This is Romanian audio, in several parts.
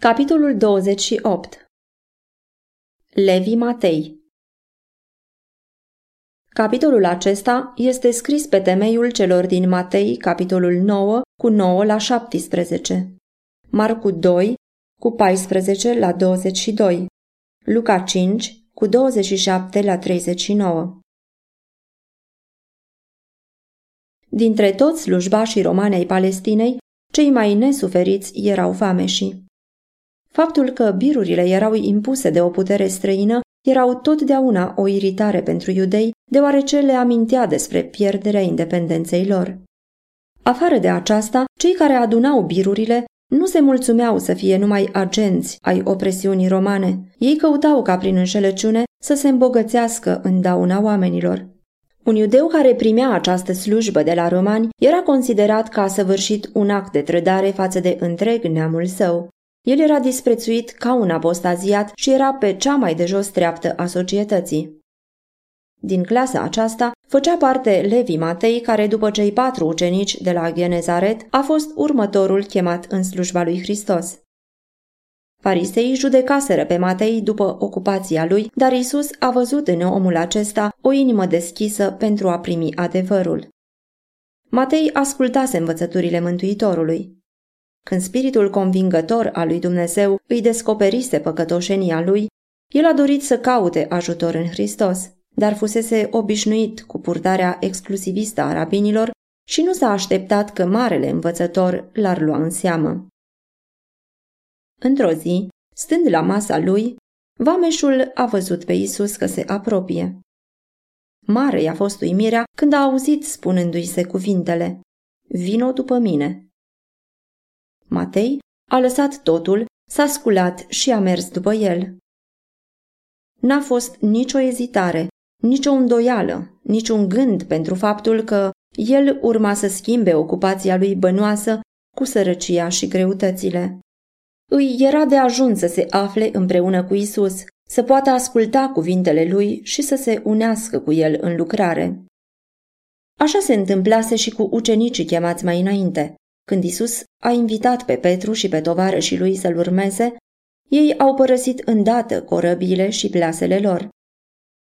Capitolul 28 Levi Matei Capitolul acesta este scris pe temeiul celor din Matei, capitolul 9, cu 9 la 17, Marcu 2, cu 14 la 22, Luca 5, cu 27 la 39. Dintre toți slujbașii romani ai Palestinei, cei mai nesuferiți erau vameșii. Faptul că birurile erau impuse de o putere străină erau totdeauna o iritare pentru iudei, deoarece le amintea despre pierderea independenței lor. Afară de aceasta, cei care adunau birurile nu se mulțumeau să fie numai agenți ai opresiunii romane. Ei căutau ca prin înșelăciune să se îmbogățească în dauna oamenilor. Un iudeu care primea această slujbă de la romani era considerat că a săvârșit un act de trădare față de întreg neamul său. El era disprețuit ca un apostaziat și era pe cea mai de jos treaptă a societății. Din clasa aceasta făcea parte Levi Matei, care după cei patru ucenici de la Genezaret a fost următorul chemat în slujba lui Hristos. Farisei judecaseră pe Matei după ocupația lui, dar Isus a văzut în omul acesta o inimă deschisă pentru a primi adevărul. Matei ascultase învățăturile Mântuitorului. Când spiritul convingător al lui Dumnezeu îi descoperise păcătoșenia lui, el a dorit să caute ajutor în Hristos, dar fusese obișnuit cu purtarea exclusivistă a rabinilor și nu s-a așteptat că marele învățător l-ar lua în seamă. Într-o zi, stând la masa lui, vameșul a văzut pe Isus că se apropie. Mare i-a fost uimirea când a auzit spunându-i se cuvintele, Vino după mine. Matei a lăsat totul, s-a sculat și a mers după el. N-a fost nicio ezitare, nicio îndoială, niciun gând pentru faptul că el urma să schimbe ocupația lui bănoasă cu sărăcia și greutățile. Îi era de ajuns să se afle împreună cu Isus, să poată asculta cuvintele lui și să se unească cu el în lucrare. Așa se întâmplase și cu ucenicii chemați mai înainte. Când Isus a invitat pe Petru și pe tovarășii lui să-l urmeze, ei au părăsit îndată corăbile și plasele lor.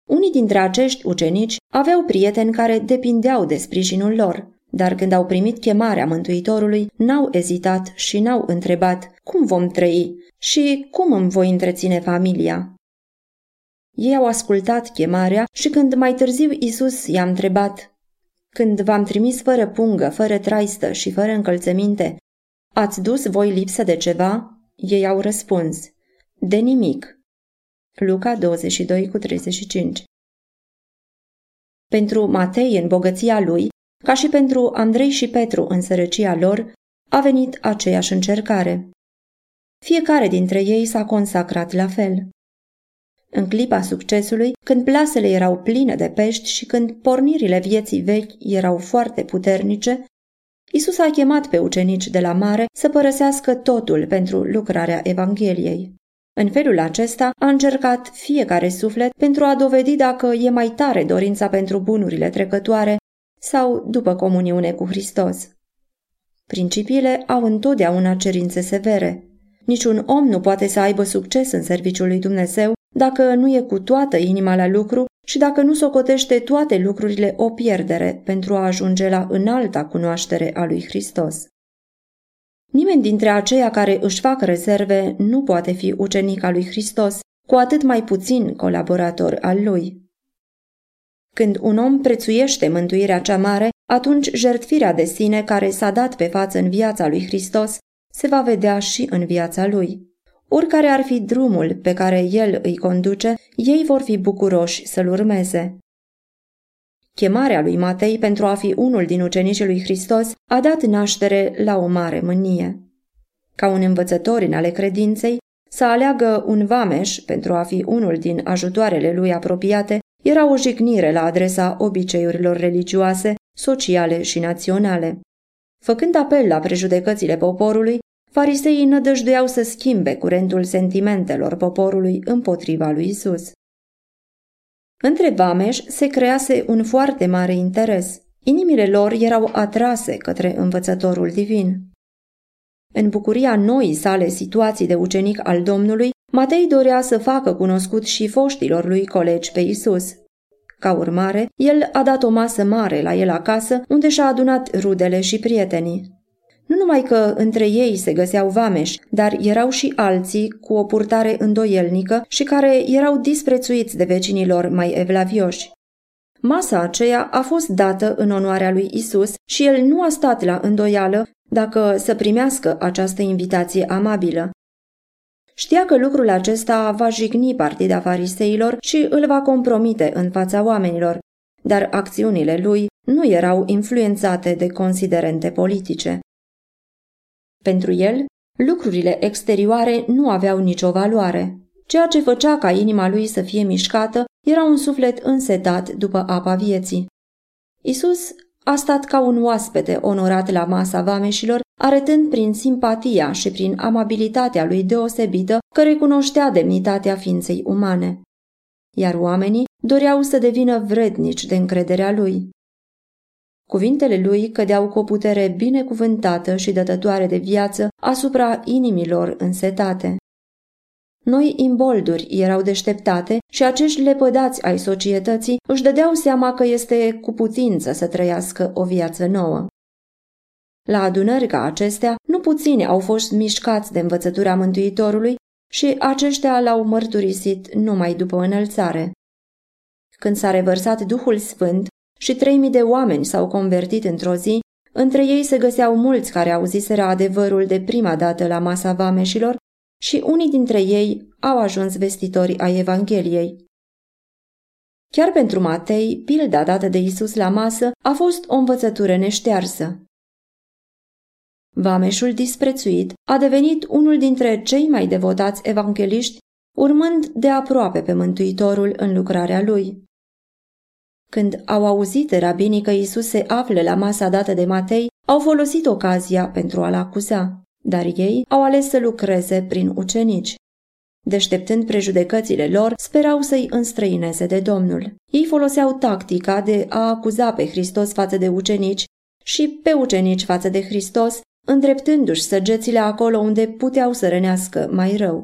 Unii dintre acești ucenici aveau prieteni care depindeau de sprijinul lor, dar când au primit chemarea Mântuitorului, n-au ezitat și n-au întrebat cum vom trăi și cum îmi voi întreține familia. Ei au ascultat chemarea și când mai târziu Isus i-a întrebat când v-am trimis fără pungă, fără traistă și fără încălțăminte, ați dus voi lipsă de ceva? Ei au răspuns, de nimic. Luca 22 cu 35 Pentru Matei în bogăția lui, ca și pentru Andrei și Petru în sărăcia lor, a venit aceeași încercare. Fiecare dintre ei s-a consacrat la fel. În clipa succesului, când plasele erau pline de pești și când pornirile vieții vechi erau foarte puternice, Isus a chemat pe ucenici de la mare să părăsească totul pentru lucrarea Evangheliei. În felul acesta a încercat fiecare suflet pentru a dovedi dacă e mai tare dorința pentru bunurile trecătoare sau după comuniune cu Hristos. Principiile au întotdeauna cerințe severe. Niciun om nu poate să aibă succes în serviciul lui Dumnezeu dacă nu e cu toată inima la lucru și dacă nu socotește toate lucrurile o pierdere pentru a ajunge la înalta cunoaștere a lui Hristos. Nimeni dintre aceia care își fac rezerve nu poate fi ucenic al lui Hristos, cu atât mai puțin colaborator al lui. Când un om prețuiește mântuirea cea mare, atunci jertfirea de sine care s-a dat pe față în viața lui Hristos se va vedea și în viața lui. Oricare ar fi drumul pe care el îi conduce, ei vor fi bucuroși să-l urmeze. Chemarea lui Matei pentru a fi unul din ucenicii lui Hristos a dat naștere la o mare mânie. Ca un învățător în ale credinței, să aleagă un vameș pentru a fi unul din ajutoarele lui apropiate era o jignire la adresa obiceiurilor religioase, sociale și naționale. Făcând apel la prejudecățile poporului, Fariseii nădăjduiau să schimbe curentul sentimentelor poporului împotriva lui Isus. Între vameș se crease un foarte mare interes. Inimile lor erau atrase către învățătorul divin. În bucuria noii sale situații de ucenic al Domnului, Matei dorea să facă cunoscut și foștilor lui colegi pe Isus. Ca urmare, el a dat o masă mare la el acasă, unde și-a adunat rudele și prietenii. Nu numai că între ei se găseau vameși, dar erau și alții cu o purtare îndoielnică și care erau disprețuiți de vecinilor mai evlavioși. Masa aceea a fost dată în onoarea lui Isus și el nu a stat la îndoială dacă să primească această invitație amabilă. Știa că lucrul acesta va jigni partida fariseilor și îl va compromite în fața oamenilor, dar acțiunile lui nu erau influențate de considerente politice. Pentru el, lucrurile exterioare nu aveau nicio valoare. Ceea ce făcea ca inima lui să fie mișcată era un suflet însetat după apa vieții. Isus a stat ca un oaspete onorat la masa vameșilor, arătând prin simpatia și prin amabilitatea lui deosebită că recunoștea demnitatea ființei umane. Iar oamenii doreau să devină vrednici de încrederea lui. Cuvintele lui cădeau cu o putere binecuvântată și dătătoare de viață asupra inimilor însetate. Noi imbolduri erau deșteptate și acești lepădați ai societății își dădeau seama că este cu putință să trăiască o viață nouă. La adunări ca acestea, nu puțini au fost mișcați de învățătura Mântuitorului și aceștia l-au mărturisit numai după înălțare. Când s-a revărsat Duhul Sfânt și trei mii de oameni s-au convertit într-o zi, între ei se găseau mulți care auziseră adevărul de prima dată la masa vameșilor și unii dintre ei au ajuns vestitori ai Evangheliei. Chiar pentru Matei, pilda dată de Isus la masă a fost o învățătură neștearsă. Vameșul disprețuit a devenit unul dintre cei mai devotați evangeliști, urmând de aproape pe Mântuitorul în lucrarea lui. Când au auzit rabinii că Isus se află la masa dată de Matei, au folosit ocazia pentru a-l acuza dar ei au ales să lucreze prin ucenici. Deșteptând prejudecățile lor, sperau să-i înstrăineze de Domnul. Ei foloseau tactica de a acuza pe Hristos față de ucenici și pe ucenici față de Hristos, îndreptându-și săgețile acolo unde puteau să rănească mai rău.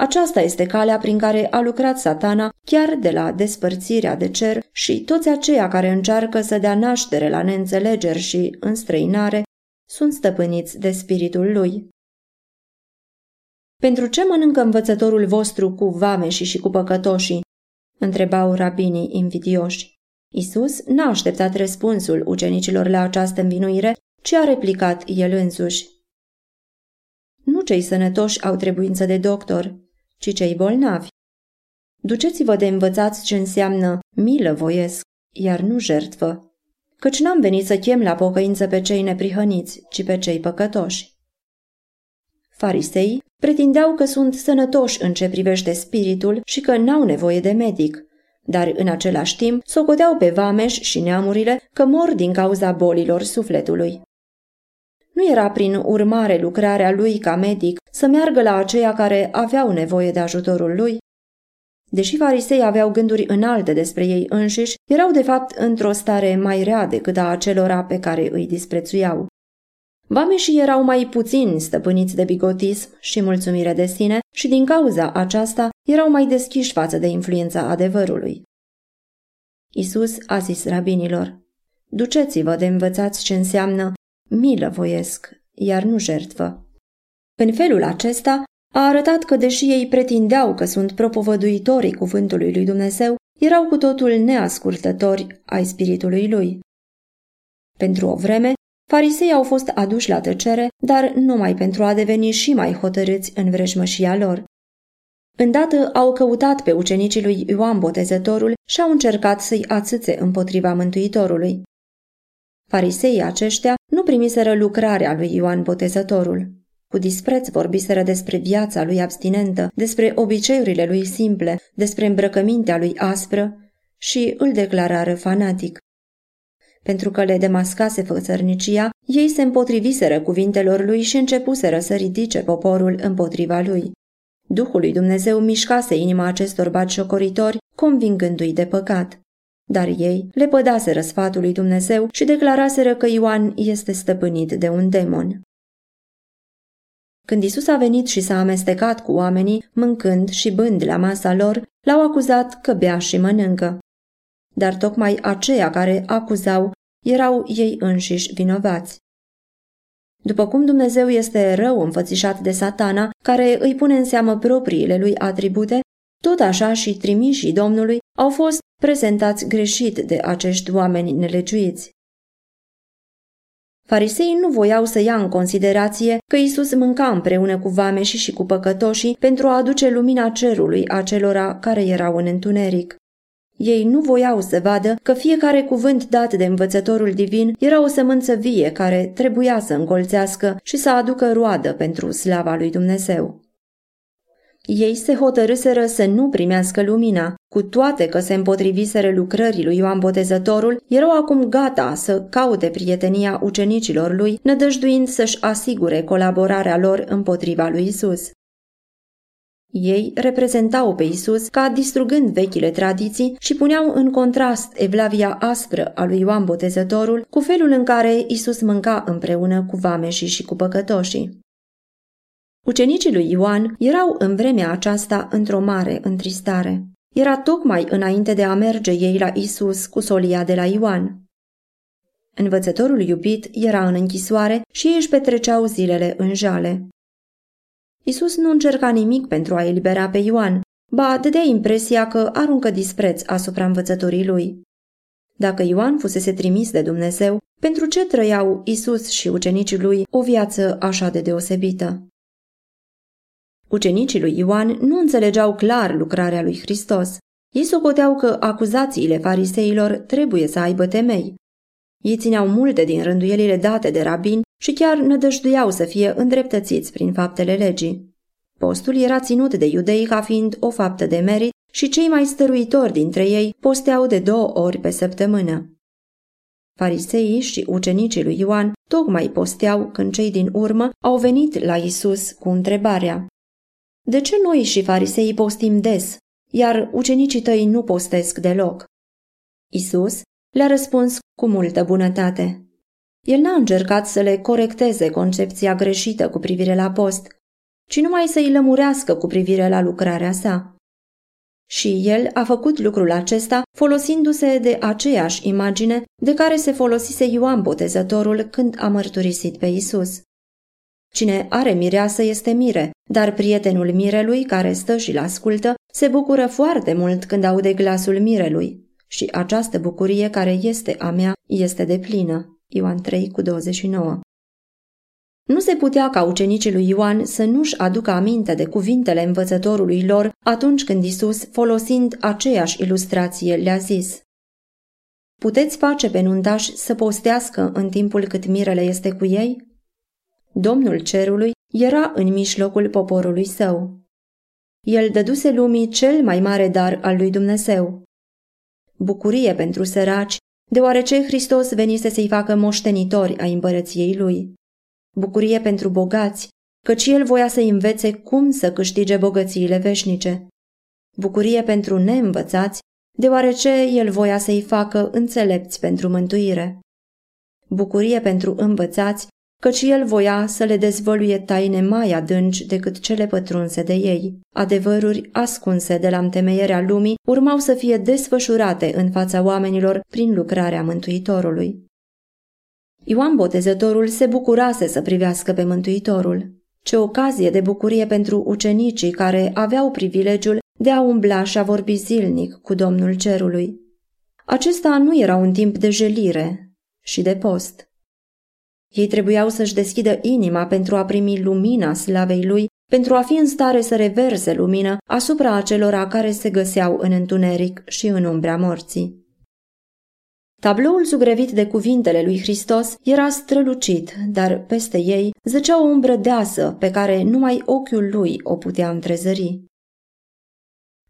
Aceasta este calea prin care a lucrat satana chiar de la despărțirea de cer și toți aceia care încearcă să dea naștere la neînțelegeri și înstrăinare sunt stăpâniți de spiritul lui. Pentru ce mănâncă învățătorul vostru cu vameșii și cu păcătoșii? întrebau rabinii invidioși. Isus n-a așteptat răspunsul ucenicilor la această învinuire, ci a replicat el însuși. Nu cei sănătoși au trebuință de doctor, ci cei bolnavi. Duceți-vă de învățați ce înseamnă milă voiesc, iar nu jertvă căci n-am venit să chem la pocăință pe cei neprihăniți, ci pe cei păcătoși. Farisei pretindeau că sunt sănătoși în ce privește spiritul și că n-au nevoie de medic, dar în același timp socoteau pe vameș și neamurile că mor din cauza bolilor sufletului. Nu era prin urmare lucrarea lui ca medic să meargă la aceia care aveau nevoie de ajutorul lui, Deși farisei aveau gânduri înalte despre ei înșiși, erau de fapt într-o stare mai rea decât a acelora pe care îi disprețuiau. Vameșii erau mai puțin stăpâniți de bigotism și mulțumire de sine și din cauza aceasta erau mai deschiși față de influența adevărului. Isus a zis rabinilor, Duceți-vă de învățați ce înseamnă milă voiesc, iar nu jertvă. În felul acesta, a arătat că, deși ei pretindeau că sunt propovăduitorii cuvântului lui Dumnezeu, erau cu totul neascultători ai spiritului lui. Pentru o vreme, farisei au fost aduși la tăcere, dar numai pentru a deveni și mai hotărâți în vrejmășia lor. Îndată au căutat pe ucenicii lui Ioan Botezătorul și au încercat să-i ațâțe împotriva Mântuitorului. Fariseii aceștia nu primiseră lucrarea lui Ioan Botezătorul. Cu dispreț vorbiseră despre viața lui abstinentă, despre obiceiurile lui simple, despre îmbrăcămintea lui aspră și îl declarară fanatic. Pentru că le demascase fățărnicia, ei se împotriviseră cuvintelor lui și începuseră să ridice poporul împotriva lui. Duhul lui Dumnezeu mișcase inima acestor batjocoritori, convingându-i de păcat. Dar ei le pădaseră sfatul lui Dumnezeu și declaraseră că Ioan este stăpânit de un demon. Când Isus a venit și s-a amestecat cu oamenii, mâncând și bând la masa lor, l-au acuzat că bea și mănâncă. Dar tocmai aceia care acuzau erau ei înșiși vinovați. După cum Dumnezeu este rău înfățișat de satana, care îi pune în seamă propriile lui atribute, tot așa și trimișii Domnului au fost prezentați greșit de acești oameni nelegiuiți. Fariseii nu voiau să ia în considerație că Isus mânca împreună cu vameșii și cu păcătoșii pentru a aduce lumina cerului acelora care erau în întuneric. Ei nu voiau să vadă că fiecare cuvânt dat de învățătorul divin era o sămânță vie care trebuia să încolțească și să aducă roadă pentru slava lui Dumnezeu. Ei se hotărâseră să nu primească lumina, cu toate că se împotriviseră lucrării lui Ioan Botezătorul, erau acum gata să caute prietenia ucenicilor lui, nădăjduind să-și asigure colaborarea lor împotriva lui Isus. Ei reprezentau pe Isus ca distrugând vechile tradiții și puneau în contrast evlavia aspră a lui Ioan Botezătorul cu felul în care Isus mânca împreună cu vameșii și cu păcătoșii. Ucenicii lui Ioan erau în vremea aceasta într-o mare întristare. Era tocmai înainte de a merge ei la Isus cu solia de la Ioan. Învățătorul iubit era în închisoare și ei își petreceau zilele în jale. Isus nu încerca nimic pentru a elibera pe Ioan, ba dădea impresia că aruncă dispreț asupra învățătorii lui. Dacă Ioan fusese trimis de Dumnezeu, pentru ce trăiau Isus și ucenicii lui o viață așa de deosebită? Ucenicii lui Ioan nu înțelegeau clar lucrarea lui Hristos. Ei socoteau că acuzațiile fariseilor trebuie să aibă temei. Ei țineau multe din rânduielile date de rabini și chiar nădăjduiau să fie îndreptățiți prin faptele legii. Postul era ținut de iudei ca fiind o faptă de merit și cei mai stăruitori dintre ei posteau de două ori pe săptămână. Fariseii și ucenicii lui Ioan tocmai posteau când cei din urmă au venit la Isus cu întrebarea De ce noi și fariseii postim des, iar ucenicii tăi nu postesc deloc? Isus le-a răspuns cu multă bunătate. El n-a încercat să le corecteze concepția greșită cu privire la post, ci numai să îi lămurească cu privire la lucrarea sa. Și el a făcut lucrul acesta folosindu-se de aceeași imagine de care se folosise Ioan Botezătorul când a mărturisit pe Isus. Cine are mireasă este mire, dar prietenul mirelui care stă și-l ascultă se bucură foarte mult când aude glasul mirelui și această bucurie care este a mea este de plină. Ioan 3 cu 29 nu se putea ca ucenicii lui Ioan să nu-și aducă aminte de cuvintele învățătorului lor atunci când Isus, folosind aceeași ilustrație, le-a zis Puteți face pe nuntași să postească în timpul cât mirele este cu ei? Domnul cerului era în mijlocul poporului său. El dăduse lumii cel mai mare dar al lui Dumnezeu. Bucurie pentru săraci, deoarece Hristos venise să-i facă moștenitori a împărăției lui. Bucurie pentru bogați, căci el voia să învețe cum să câștige bogățiile veșnice. Bucurie pentru neînvățați, deoarece el voia să-i facă înțelepți pentru mântuire. Bucurie pentru învățați, căci el voia să le dezvăluie taine mai adânci decât cele pătrunse de ei. Adevăruri ascunse de la întemeierea lumii urmau să fie desfășurate în fața oamenilor prin lucrarea Mântuitorului. Ioan Botezătorul se bucurase să privească pe Mântuitorul. Ce ocazie de bucurie pentru ucenicii care aveau privilegiul de a umbla și a vorbi zilnic cu Domnul Cerului. Acesta nu era un timp de jelire și de post. Ei trebuiau să-și deschidă inima pentru a primi lumina slavei lui, pentru a fi în stare să reverse lumină asupra acelora care se găseau în întuneric și în umbra morții. Tabloul zugrevit de cuvintele lui Hristos era strălucit, dar peste ei zăcea o umbră deasă pe care numai ochiul lui o putea întrezări.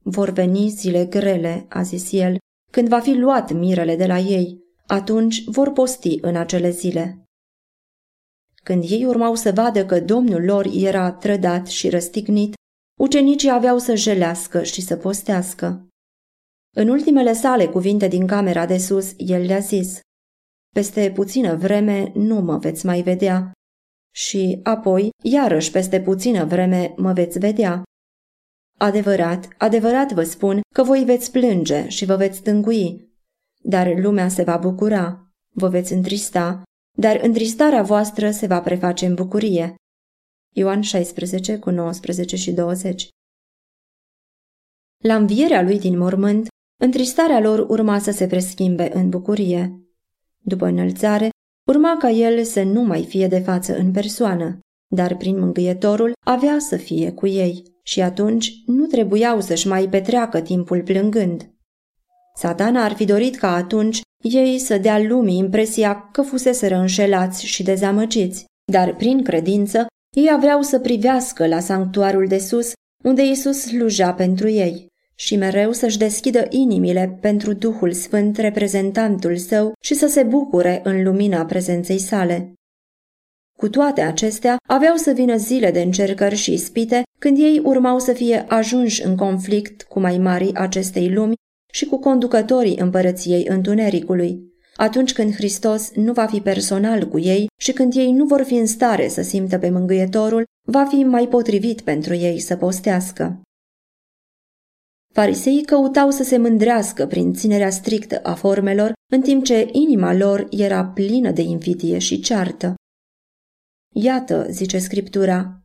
Vor veni zile grele, a zis el, când va fi luat mirele de la ei, atunci vor posti în acele zile. Când ei urmau să vadă că domnul lor era trădat și răstignit, ucenicii aveau să jelească și să postească. În ultimele sale cuvinte din camera de sus, el le-a zis Peste puțină vreme nu mă veți mai vedea, și apoi, iarăși peste puțină vreme, mă veți vedea. Adevărat, adevărat vă spun că voi veți plânge și vă veți tângui, dar lumea se va bucura, vă veți întrista, dar întristarea voastră se va preface în bucurie. Ioan 16 cu 19 și 20 La învierea lui din mormânt, întristarea lor urma să se preschimbe în bucurie. După înălțare, urma ca el să nu mai fie de față în persoană, dar prin mângâietorul avea să fie cu ei și atunci nu trebuiau să-și mai petreacă timpul plângând. Satana ar fi dorit ca atunci ei să dea lumii impresia că fuseseră înșelați și dezamăgiți, dar prin credință ei aveau să privească la sanctuarul de sus, unde Isus sluja pentru ei și mereu să-și deschidă inimile pentru Duhul Sfânt, reprezentantul său, și să se bucure în lumina prezenței sale. Cu toate acestea, aveau să vină zile de încercări și ispite, când ei urmau să fie ajunși în conflict cu mai mari acestei lumi și cu conducătorii împărăției întunericului, atunci când Hristos nu va fi personal cu ei și când ei nu vor fi în stare să simtă pe mângâietorul, va fi mai potrivit pentru ei să postească. Fariseii căutau să se mândrească prin ținerea strictă a formelor, în timp ce inima lor era plină de invidie și ceartă. Iată, zice Scriptura,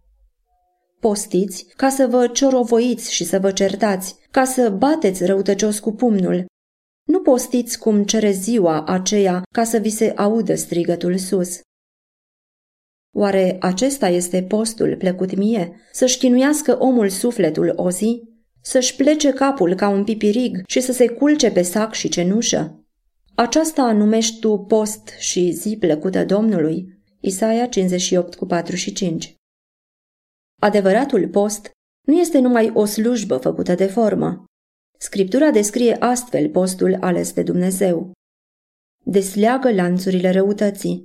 postiți ca să vă ciorovoiți și să vă certați, ca să bateți răutăcios cu pumnul. Nu postiți cum cere ziua aceea ca să vi se audă strigătul sus. Oare acesta este postul plăcut mie, să-și chinuiască omul sufletul o zi, să-și plece capul ca un pipirig și să se culce pe sac și cenușă? Aceasta numești tu post și zi plăcută Domnului? Isaia 58 cu 4 și 5 Adevăratul post nu este numai o slujbă făcută de formă. Scriptura descrie astfel postul ales de Dumnezeu. Desleagă lanțurile răutății,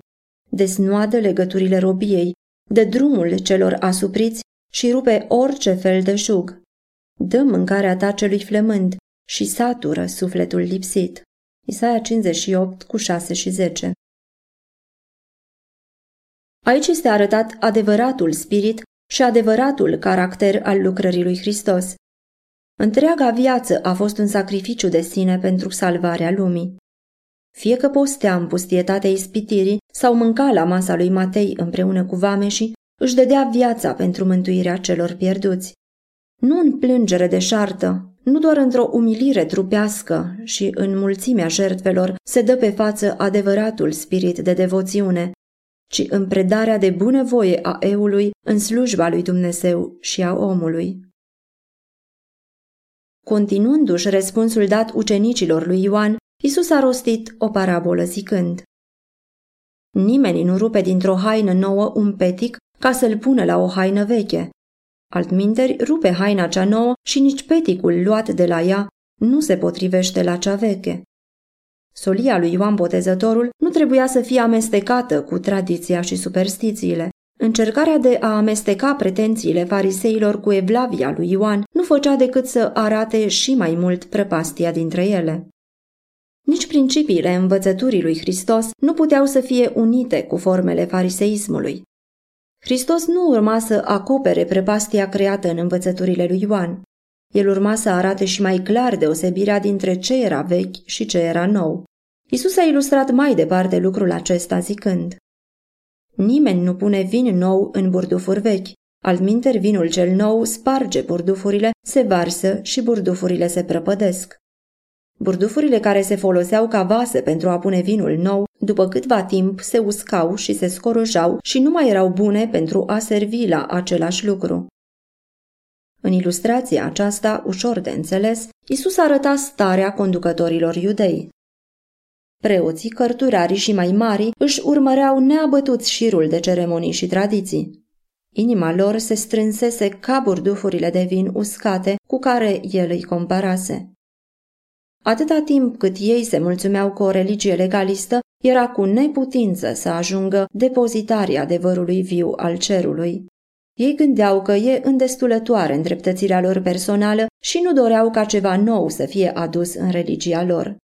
desnoadă legăturile robiei, de drumul celor asupriți și rupe orice fel de șug. Dă mâncarea ta celui flămând și satură sufletul lipsit. Isaia 58 cu 6 și 10 Aici este arătat adevăratul spirit și adevăratul caracter al lucrării lui Hristos. Întreaga viață a fost un sacrificiu de sine pentru salvarea lumii. Fie că postea în pustietatea ispitirii sau mânca la masa lui Matei împreună cu vameșii, își dădea viața pentru mântuirea celor pierduți. Nu în plângere de șartă, nu doar într-o umilire trupească și în mulțimea jertfelor se dă pe față adevăratul spirit de devoțiune, ci în predarea de bunăvoie a eului în slujba lui Dumnezeu și a omului. Continuându-și răspunsul dat ucenicilor lui Ioan, Isus a rostit o parabolă zicând Nimeni nu rupe dintr-o haină nouă un petic ca să-l pună la o haină veche. Altminteri rupe haina cea nouă și nici peticul luat de la ea nu se potrivește la cea veche. Solia lui Ioan Botezătorul nu trebuia să fie amestecată cu tradiția și superstițiile. Încercarea de a amesteca pretențiile fariseilor cu evlavia lui Ioan nu făcea decât să arate și mai mult prăpastia dintre ele. Nici principiile învățăturii lui Hristos nu puteau să fie unite cu formele fariseismului. Hristos nu urma să acopere prepastia creată în învățăturile lui Ioan. El urma să arate și mai clar deosebirea dintre ce era vechi și ce era nou. Isus a ilustrat mai departe lucrul acesta zicând Nimeni nu pune vin nou în burdufuri vechi, altminteri vinul cel nou sparge burdufurile, se varsă și burdufurile se prăpădesc. Burdufurile care se foloseau ca vase pentru a pune vinul nou, după câtva timp se uscau și se scorojau și nu mai erau bune pentru a servi la același lucru. În ilustrația aceasta, ușor de înțeles, Isus arăta starea conducătorilor iudei. Preoții, cărturarii și mai mari își urmăreau neabătuți șirul de ceremonii și tradiții. Inima lor se strânsese ca burdufurile de vin uscate cu care el îi comparase. Atâta timp cât ei se mulțumeau cu o religie legalistă, era cu neputință să ajungă depozitarii adevărului viu al cerului. Ei gândeau că e îndestulătoare îndreptățirea lor personală și nu doreau ca ceva nou să fie adus în religia lor.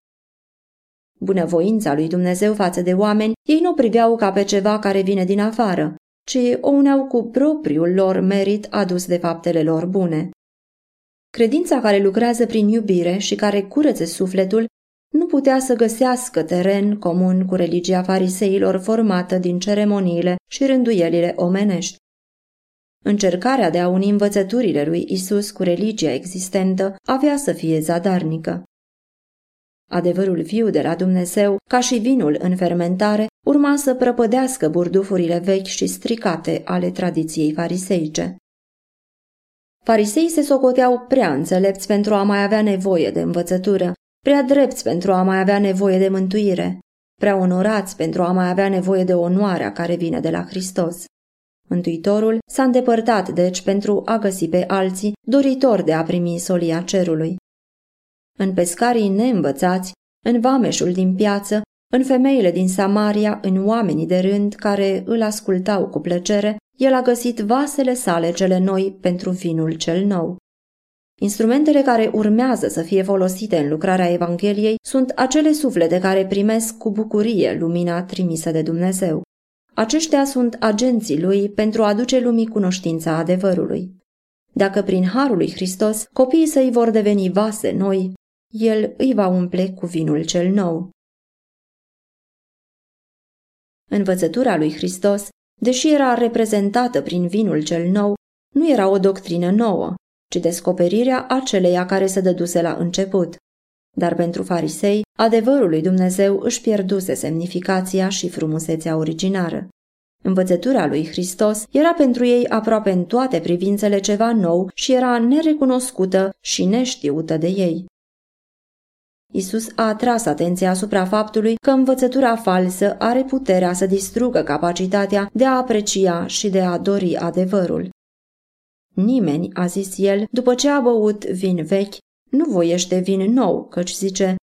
Bunăvoința lui Dumnezeu față de oameni, ei nu priveau ca pe ceva care vine din afară, ci o uneau cu propriul lor merit adus de faptele lor bune. Credința care lucrează prin iubire și care curăță sufletul nu putea să găsească teren comun cu religia fariseilor formată din ceremoniile și rânduielile omenești. Încercarea de a uni învățăturile lui Isus cu religia existentă avea să fie zadarnică. Adevărul viu de la Dumnezeu, ca și vinul în fermentare, urma să prăpădească burdufurile vechi și stricate ale tradiției fariseice. Farisei se socoteau prea înțelepți pentru a mai avea nevoie de învățătură, prea drepți pentru a mai avea nevoie de mântuire, prea onorați pentru a mai avea nevoie de onoarea care vine de la Hristos. Mântuitorul s-a îndepărtat, deci, pentru a găsi pe alții doritori de a primi solia cerului. În pescarii neînvățați, în vameșul din piață, în femeile din Samaria, în oamenii de rând care îl ascultau cu plăcere, el a găsit vasele sale cele noi pentru vinul cel nou. Instrumentele care urmează să fie folosite în lucrarea Evangheliei sunt acele suflete care primesc cu bucurie lumina trimisă de Dumnezeu. Aceștia sunt agenții lui pentru a aduce lumii cunoștința adevărului. Dacă prin harul lui Hristos copiii săi vor deveni vase noi, el îi va umple cu vinul cel nou. Învățătura lui Hristos, deși era reprezentată prin vinul cel nou, nu era o doctrină nouă, ci descoperirea aceleia care se dăduse la început. Dar pentru farisei, adevărul lui Dumnezeu își pierduse semnificația și frumusețea originară. Învățătura lui Hristos era pentru ei aproape în toate privințele ceva nou și era nerecunoscută și neștiută de ei. Isus a atras atenția asupra faptului că învățătura falsă are puterea să distrugă capacitatea de a aprecia și de a dori adevărul. Nimeni, a zis el, după ce a băut vin vechi, nu voiește vin nou, căci zice,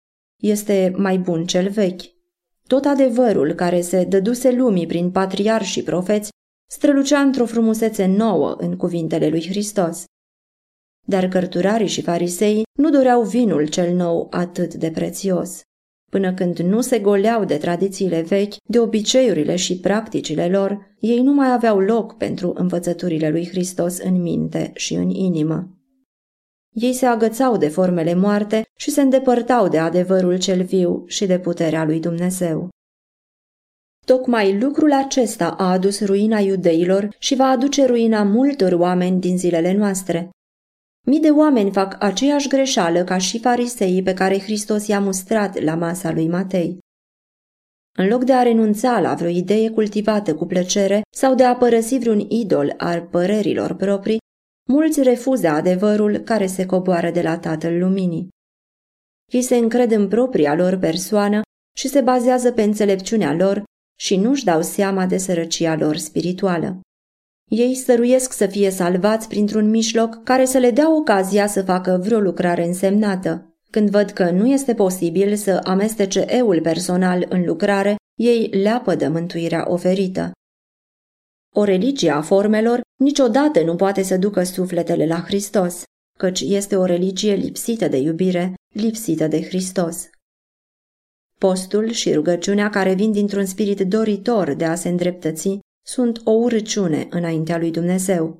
este mai bun cel vechi. Tot adevărul care se dăduse lumii prin patriar și profeți strălucea într-o frumusețe nouă în cuvintele lui Hristos. Dar cărturarii și farisei nu doreau vinul cel nou atât de prețios. Până când nu se goleau de tradițiile vechi, de obiceiurile și practicile lor, ei nu mai aveau loc pentru învățăturile lui Hristos în minte și în inimă. Ei se agățau de formele moarte și se îndepărtau de adevărul cel viu și de puterea lui Dumnezeu. Tocmai lucrul acesta a adus ruina iudeilor și va aduce ruina multor oameni din zilele noastre. Mii de oameni fac aceeași greșeală ca și fariseii pe care Hristos i-a mustrat la masa lui Matei. În loc de a renunța la vreo idee cultivată cu plăcere sau de a părăsi vreun idol al părerilor proprii, mulți refuză adevărul care se coboară de la Tatăl Luminii. Ei se încred în propria lor persoană și se bazează pe înțelepciunea lor și nu-și dau seama de sărăcia lor spirituală. Ei stăruiesc să fie salvați printr-un mijloc care să le dea ocazia să facă vreo lucrare însemnată. Când văd că nu este posibil să amestece eul personal în lucrare, ei leapădă mântuirea oferită. O religie a formelor niciodată nu poate să ducă sufletele la Hristos, căci este o religie lipsită de iubire, lipsită de Hristos. Postul și rugăciunea care vin dintr-un spirit doritor de a se îndreptăți sunt o urăciune înaintea lui Dumnezeu.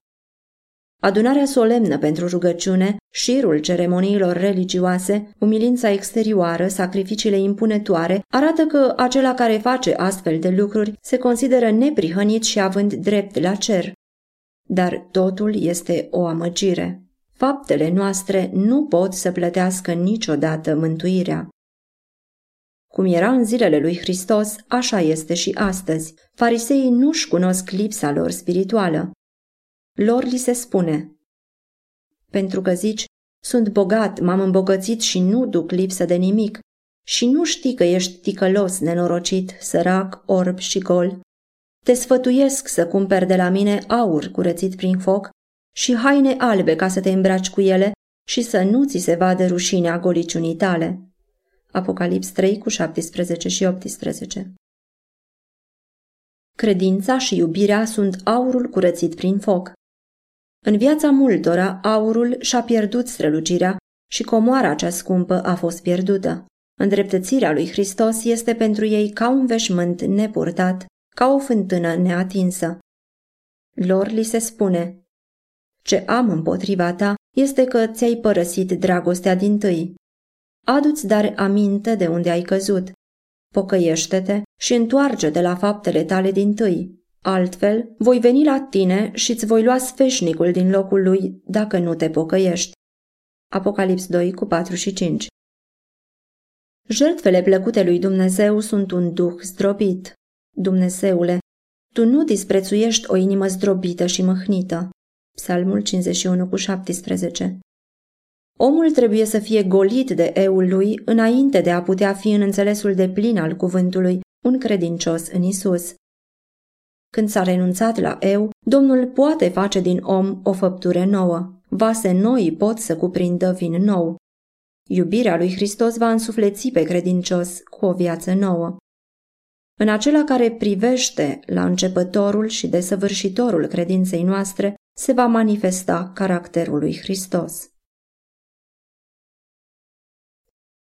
Adunarea solemnă pentru rugăciune, șirul ceremoniilor religioase, umilința exterioară, sacrificiile impunătoare, arată că acela care face astfel de lucruri se consideră neprihănit și având drept la cer. Dar totul este o amăgire. Faptele noastre nu pot să plătească niciodată mântuirea. Cum era în zilele lui Hristos, așa este și astăzi. Fariseii nu-și cunosc lipsa lor spirituală. Lor li se spune, pentru că zici, sunt bogat, m-am îmbogățit și nu duc lipsă de nimic, și nu știi că ești ticălos, nenorocit, sărac, orb și gol. Te sfătuiesc să cumperi de la mine aur curățit prin foc și haine albe ca să te îmbraci cu ele și să nu ți se vadă rușinea goliciunii tale. Apocalips 3 cu 17 și 18 Credința și iubirea sunt aurul curățit prin foc. În viața multora, aurul și-a pierdut strălucirea și comoara cea scumpă a fost pierdută. Îndreptățirea lui Hristos este pentru ei ca un veșmânt nepurtat, ca o fântână neatinsă. Lor li se spune, Ce am împotriva ta este că ți-ai părăsit dragostea din tâi. Adu-ți dar aminte de unde ai căzut. Pocăiește-te și întoarce de la faptele tale din tâi. Altfel, voi veni la tine și îți voi lua sfeșnicul din locul lui dacă nu te pocăiești. Apocalips 2 cu 4 și 5 Jertfele plăcute lui Dumnezeu sunt un duh zdrobit. Dumnezeule, tu nu disprețuiești o inimă zdrobită și mâhnită. Psalmul 51 cu 17 Omul trebuie să fie golit de eul lui înainte de a putea fi în înțelesul de plin al cuvântului un credincios în Isus. Când s-a renunțat la eu, Domnul poate face din om o făptură nouă. Vase noi pot să cuprindă vin nou. Iubirea lui Hristos va însufleți pe credincios cu o viață nouă. În acela care privește la începătorul și desăvârșitorul credinței noastre, se va manifesta caracterul lui Hristos.